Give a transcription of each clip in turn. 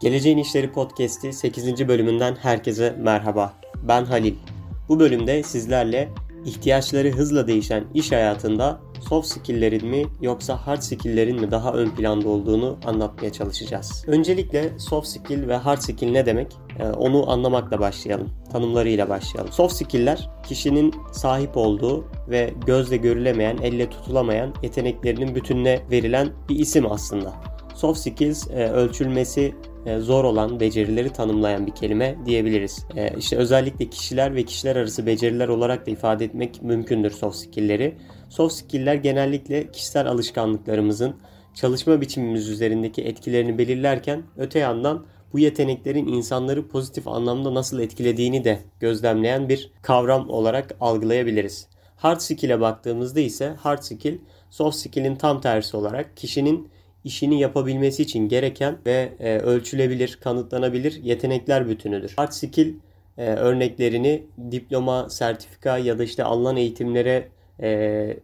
Geleceğin İşleri Podcast'i 8. bölümünden herkese merhaba. Ben Halil. Bu bölümde sizlerle ihtiyaçları hızla değişen iş hayatında soft skill'lerin mi yoksa hard skill'lerin mi daha ön planda olduğunu anlatmaya çalışacağız. Öncelikle soft skill ve hard skill ne demek? Ee, onu anlamakla başlayalım. Tanımlarıyla başlayalım. Soft skill'ler kişinin sahip olduğu ve gözle görülemeyen, elle tutulamayan yeteneklerinin bütününe verilen bir isim aslında. Soft skills e, ölçülmesi zor olan becerileri tanımlayan bir kelime diyebiliriz. E, işte özellikle kişiler ve kişiler arası beceriler olarak da ifade etmek mümkündür soft skill'leri. Soft skill'ler genellikle kişisel alışkanlıklarımızın çalışma biçimimiz üzerindeki etkilerini belirlerken öte yandan bu yeteneklerin insanları pozitif anlamda nasıl etkilediğini de gözlemleyen bir kavram olarak algılayabiliriz. Hard skill'e baktığımızda ise hard skill soft skill'in tam tersi olarak kişinin işini yapabilmesi için gereken ve e, ölçülebilir, kanıtlanabilir yetenekler bütünüdür. Hard skill e, örneklerini diploma, sertifika ya da işte alınan eğitimlere e,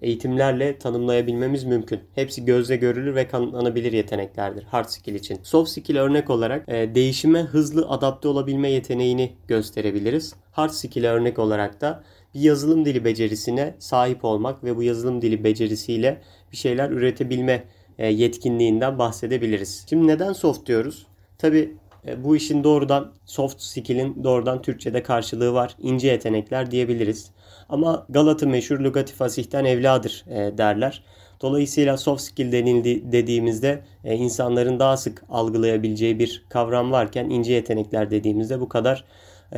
eğitimlerle tanımlayabilmemiz mümkün. Hepsi gözle görülür ve kanıtlanabilir yeteneklerdir hard skill için. Soft skill örnek olarak e, değişime hızlı adapte olabilme yeteneğini gösterebiliriz. Hard skill örnek olarak da bir yazılım dili becerisine sahip olmak ve bu yazılım dili becerisiyle bir şeyler üretebilme yetkinliğinden bahsedebiliriz. Şimdi neden soft diyoruz? Tabi e, bu işin doğrudan soft skill'in doğrudan Türkçe'de karşılığı var. İnce yetenekler diyebiliriz. Ama Galata meşhur lügati fasihten evladır e, derler. Dolayısıyla soft skill denildi dediğimizde insanların daha sık algılayabileceği bir kavram varken ince yetenekler dediğimizde bu kadar e,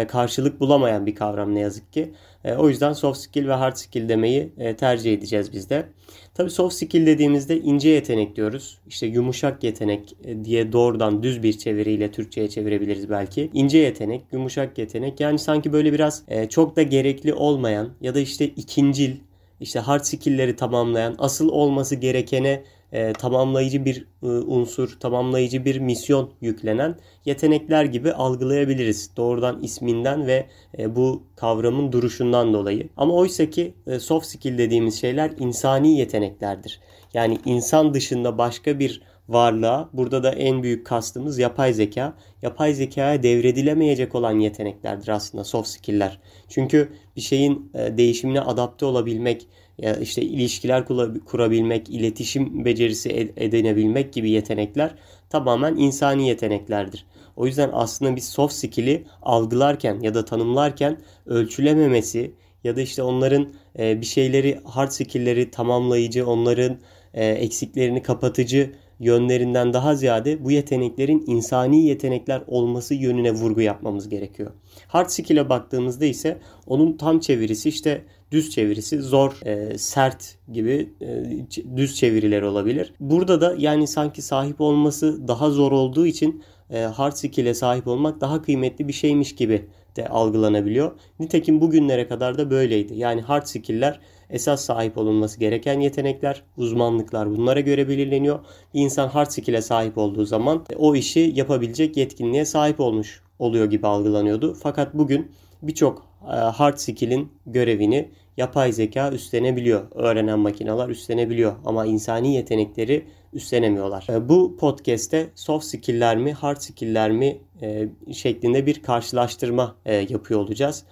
karşılık bulamayan bir kavram ne yazık ki. E, o yüzden soft skill ve hard skill demeyi e, tercih edeceğiz biz de. Tabii soft skill dediğimizde ince yetenek diyoruz. İşte yumuşak yetenek diye doğrudan düz bir çeviriyle Türkçe'ye çevirebiliriz belki. İnce yetenek, yumuşak yetenek yani sanki böyle biraz çok da gerekli olmayan ya da işte ikincil işte hard skill'leri tamamlayan, asıl olması gerekene e, tamamlayıcı bir e, unsur, tamamlayıcı bir misyon yüklenen yetenekler gibi algılayabiliriz. Doğrudan isminden ve e, bu kavramın duruşundan dolayı. Ama oysa ki e, soft skill dediğimiz şeyler insani yeteneklerdir. Yani insan dışında başka bir varlığa burada da en büyük kastımız yapay zeka. Yapay zekaya devredilemeyecek olan yeteneklerdir aslında soft skill'ler. Çünkü bir şeyin e, değişimine adapte olabilmek, ya işte ilişkiler kurabilmek, iletişim becerisi edinebilmek gibi yetenekler tamamen insani yeteneklerdir. O yüzden aslında biz soft skill'i algılarken ya da tanımlarken ölçülememesi ya da işte onların e, bir şeyleri hard skill'leri tamamlayıcı, onların e, eksiklerini kapatıcı yönlerinden daha ziyade bu yeteneklerin insani yetenekler olması yönüne vurgu yapmamız gerekiyor. Hard skill'e baktığımızda ise onun tam çevirisi işte düz çevirisi zor, e, sert gibi e, düz çeviriler olabilir. Burada da yani sanki sahip olması daha zor olduğu için e, hard skill'e sahip olmak daha kıymetli bir şeymiş gibi de algılanabiliyor. Nitekim bugünlere kadar da böyleydi. Yani hard skill'ler esas sahip olunması gereken yetenekler, uzmanlıklar bunlara göre belirleniyor. Bir insan hard skill'e sahip olduğu zaman e, o işi yapabilecek yetkinliğe sahip olmuş oluyor gibi algılanıyordu. Fakat bugün birçok e, hard skill'in görevini yapay zeka üstlenebiliyor. Öğrenen makineler üstlenebiliyor ama insani yetenekleri üstlenemiyorlar. E, bu podcast'te soft skill'ler mi, hard skill'ler mi e, şeklinde bir karşılaştırma yapıyor olacağız.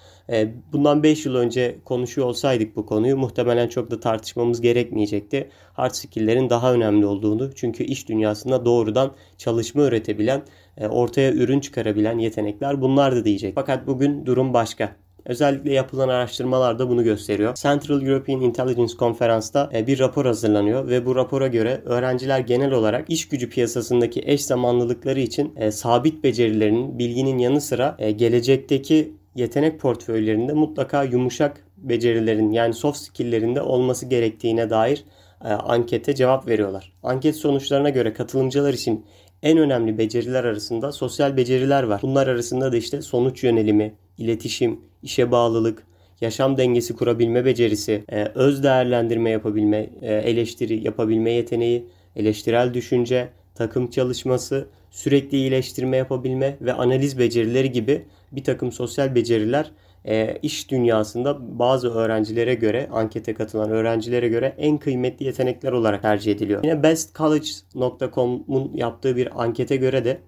Bundan 5 yıl önce konuşuyor olsaydık bu konuyu muhtemelen çok da tartışmamız gerekmeyecekti. Hard skill'lerin daha önemli olduğunu çünkü iş dünyasında doğrudan çalışma üretebilen, ortaya ürün çıkarabilen yetenekler bunlar da diyecek. Fakat bugün durum başka. Özellikle yapılan araştırmalar da bunu gösteriyor. Central European Intelligence Konferans'ta e, bir rapor hazırlanıyor ve bu rapora göre öğrenciler genel olarak iş gücü piyasasındaki eş zamanlılıkları için e, sabit becerilerinin, bilginin yanı sıra e, gelecekteki yetenek portföylerinde mutlaka yumuşak becerilerin yani soft skill'lerinde olması gerektiğine dair ankete cevap veriyorlar. Anket sonuçlarına göre katılımcılar için en önemli beceriler arasında sosyal beceriler var. Bunlar arasında da işte sonuç yönelimi, iletişim, işe bağlılık, yaşam dengesi kurabilme becerisi, e, öz değerlendirme yapabilme, e, eleştiri yapabilme yeteneği, eleştirel düşünce, takım çalışması, sürekli iyileştirme yapabilme ve analiz becerileri gibi bir takım sosyal beceriler e, iş dünyasında bazı öğrencilere göre, ankete katılan öğrencilere göre en kıymetli yetenekler olarak tercih ediliyor. Yine bestcollege.com'un yaptığı bir ankete göre de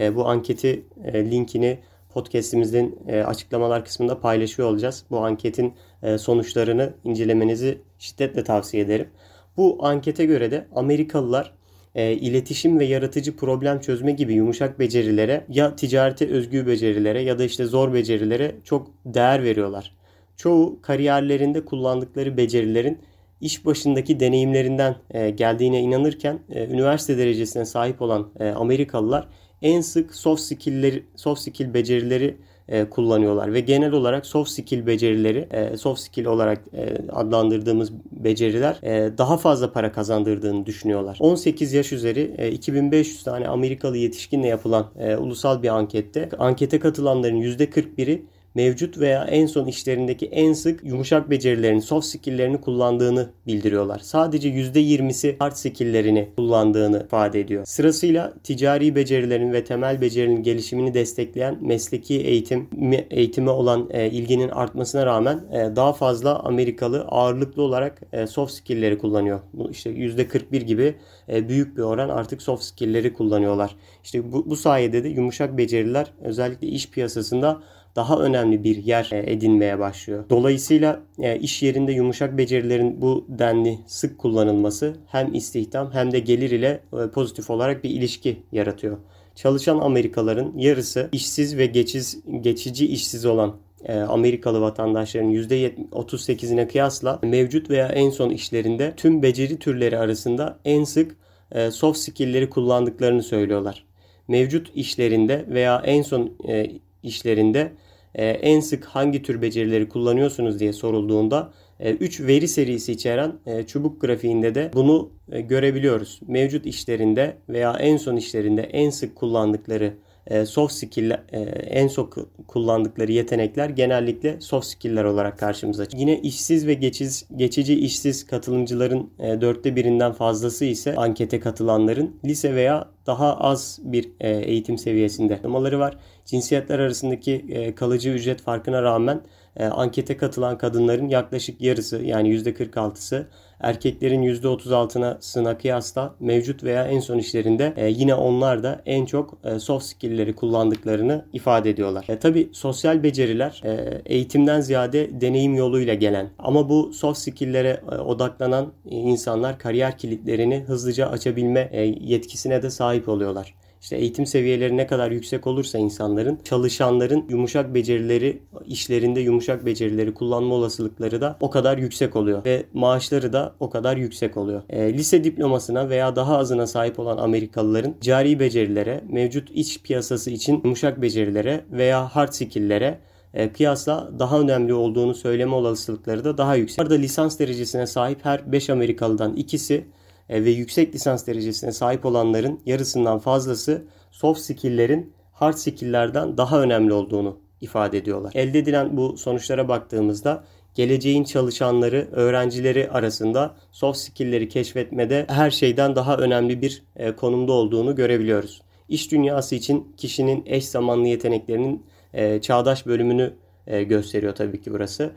E, bu anketi e, linkini podcast'imizin e, açıklamalar kısmında paylaşıyor olacağız. Bu anketin sonuçlarını incelemenizi şiddetle tavsiye ederim. Bu ankete göre de Amerikalılar e, iletişim ve yaratıcı problem çözme gibi yumuşak becerilere ya ticarete özgü becerilere ya da işte zor becerilere çok değer veriyorlar. Çoğu kariyerlerinde kullandıkları becerilerin iş başındaki deneyimlerinden e, geldiğine inanırken e, üniversite derecesine sahip olan e, Amerikalılar en sık soft skill'leri soft skill becerileri e, kullanıyorlar ve genel olarak soft skill becerileri e, soft skill olarak e, adlandırdığımız beceriler daha fazla para kazandırdığını düşünüyorlar. 18 yaş üzeri e, 2500 tane Amerikalı yetişkinle yapılan ulusal bir ankette ankete katılanların %41'i mevcut veya en son işlerindeki en sık yumuşak becerilerini, soft skill'lerini kullandığını bildiriyorlar. Sadece %20'si hard skill'lerini kullandığını ifade ediyor. Sırasıyla ticari becerilerin ve temel becerinin gelişimini destekleyen mesleki eğitim eğitime olan e, ilginin artmasına rağmen e, daha fazla Amerikalı ağırlıklı olarak e, soft skill'leri kullanıyor. Bu işte %41 gibi e, büyük bir oran artık soft skill'leri kullanıyorlar. İşte bu, bu sayede de yumuşak beceriler özellikle iş piyasasında daha önemli bir yer e, edinmeye başlıyor. Dolayısıyla e, iş yerinde yumuşak becerilerin bu denli sık kullanılması hem istihdam hem de gelir ile e, pozitif olarak bir ilişki yaratıyor. Çalışan Amerikalıların yarısı işsiz ve geçiz, geçici işsiz olan Amerikalı vatandaşların %38'ine kıyasla mevcut veya en son işlerinde tüm beceri türleri arasında en sık soft skill'leri kullandıklarını söylüyorlar. Mevcut işlerinde veya en son işlerinde e, en sık hangi tür becerileri kullanıyorsunuz diye sorulduğunda 3 e, veri serisi içeren e, çubuk grafiğinde de bunu görebiliyoruz. Mevcut işlerinde veya en son işlerinde en sık kullandıkları e, soft skill e, en çok kullandıkları yetenekler genellikle soft skill'ler olarak karşımıza çıkıyor. Yine işsiz ve geçiz, geçici işsiz katılımcıların e, dörtte birinden fazlası ise ankete katılanların lise veya daha az bir eğitim seviyesinde diplomaları var. Cinsiyetler arasındaki kalıcı ücret farkına rağmen ankete katılan kadınların yaklaşık yarısı yani %46'sı erkeklerin %36'sına kıyasla mevcut veya en son işlerinde e, yine onlar da en çok e, soft skill'leri kullandıklarını ifade ediyorlar. E, Tabi sosyal beceriler e, eğitimden ziyade deneyim yoluyla gelen ama bu soft skill'lere e, odaklanan insanlar kariyer kilitlerini hızlıca açabilme e, yetkisine de sahip oluyorlar. İşte eğitim seviyeleri ne kadar yüksek olursa insanların çalışanların yumuşak becerileri işlerinde yumuşak becerileri kullanma olasılıkları da o kadar yüksek oluyor ve maaşları da o kadar yüksek oluyor. E, lise diplomasına veya daha azına sahip olan Amerikalıların cari becerilere, mevcut iç piyasası için yumuşak becerilere veya hard skill'lere e, kıyasla daha önemli olduğunu söyleme olasılıkları da daha yüksek. Burada lisans derecesine sahip her 5 Amerikalıdan ikisi ve yüksek lisans derecesine sahip olanların yarısından fazlası soft skill'lerin hard skill'lerden daha önemli olduğunu ifade ediyorlar. Elde edilen bu sonuçlara baktığımızda geleceğin çalışanları, öğrencileri arasında soft skill'leri keşfetmede her şeyden daha önemli bir e, konumda olduğunu görebiliyoruz. İş dünyası için kişinin eş zamanlı yeteneklerinin e, çağdaş bölümünü gösteriyor tabii ki burası.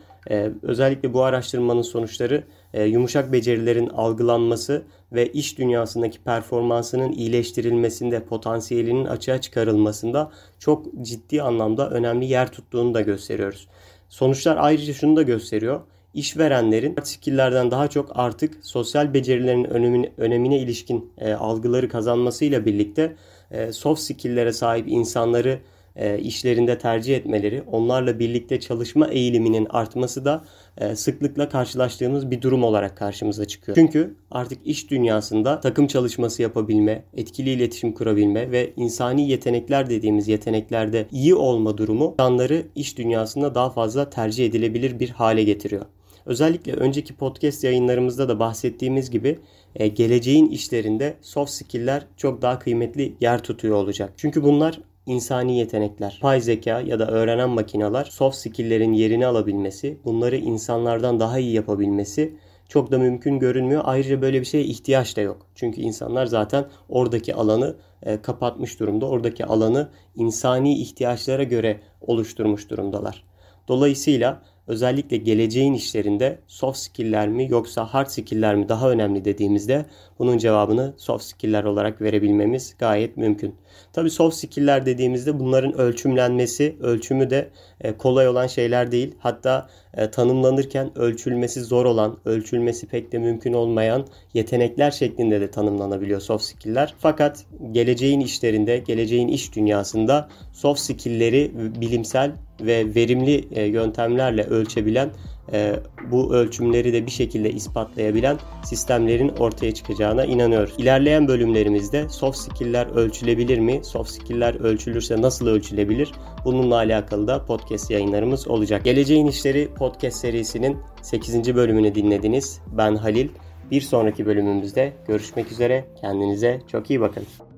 Özellikle bu araştırmanın sonuçları e, yumuşak becerilerin algılanması ve iş dünyasındaki performansının iyileştirilmesinde, potansiyelinin açığa çıkarılmasında çok ciddi anlamda önemli yer tuttuğunu da gösteriyoruz. Sonuçlar ayrıca şunu da gösteriyor. İşverenlerin skill'lerden daha çok artık sosyal becerilerin önemine, önemine ilişkin e, algıları kazanmasıyla birlikte e, soft skill'lere sahip insanları e, işlerinde tercih etmeleri, onlarla birlikte çalışma eğiliminin artması da e, sıklıkla karşılaştığımız bir durum olarak karşımıza çıkıyor. Çünkü artık iş dünyasında takım çalışması yapabilme, etkili iletişim kurabilme ve insani yetenekler dediğimiz yeteneklerde iyi olma durumu insanları iş dünyasında daha fazla tercih edilebilir bir hale getiriyor. Özellikle önceki podcast yayınlarımızda da bahsettiğimiz gibi e, geleceğin işlerinde soft skill'ler çok daha kıymetli yer tutuyor olacak. Çünkü bunlar insani yetenekler, pay zeka ya da öğrenen makineler soft skill'lerin yerini alabilmesi, bunları insanlardan daha iyi yapabilmesi çok da mümkün görünmüyor. Ayrıca böyle bir şeye ihtiyaç da yok. Çünkü insanlar zaten oradaki alanı e, kapatmış durumda. Oradaki alanı insani ihtiyaçlara göre oluşturmuş durumdalar. Dolayısıyla özellikle geleceğin işlerinde soft skill'ler mi yoksa hard skill'ler mi daha önemli dediğimizde bunun cevabını soft skill'ler olarak verebilmemiz gayet mümkün. Tabii soft skill'ler dediğimizde bunların ölçümlenmesi, ölçümü de e, kolay olan şeyler değil. Hatta e, tanımlanırken ölçülmesi zor olan, ölçülmesi pek de mümkün olmayan yetenekler şeklinde de tanımlanabiliyor soft skill'ler. Fakat geleceğin işlerinde, geleceğin iş dünyasında soft skill'leri bilimsel ve verimli e, yöntemlerle ölçebilen e, bu ölçümleri de bir şekilde ispatlayabilen sistemlerin ortaya çıkacağına inanıyoruz. İlerleyen bölümlerimizde soft skill'ler ölçülebilir mi? Soft skill'ler ölçülürse nasıl ölçülebilir? Bununla alakalı da podcast yayınlarımız olacak. Geleceğin İşleri podcast serisinin 8. bölümünü dinlediniz. Ben Halil. Bir sonraki bölümümüzde görüşmek üzere. Kendinize çok iyi bakın.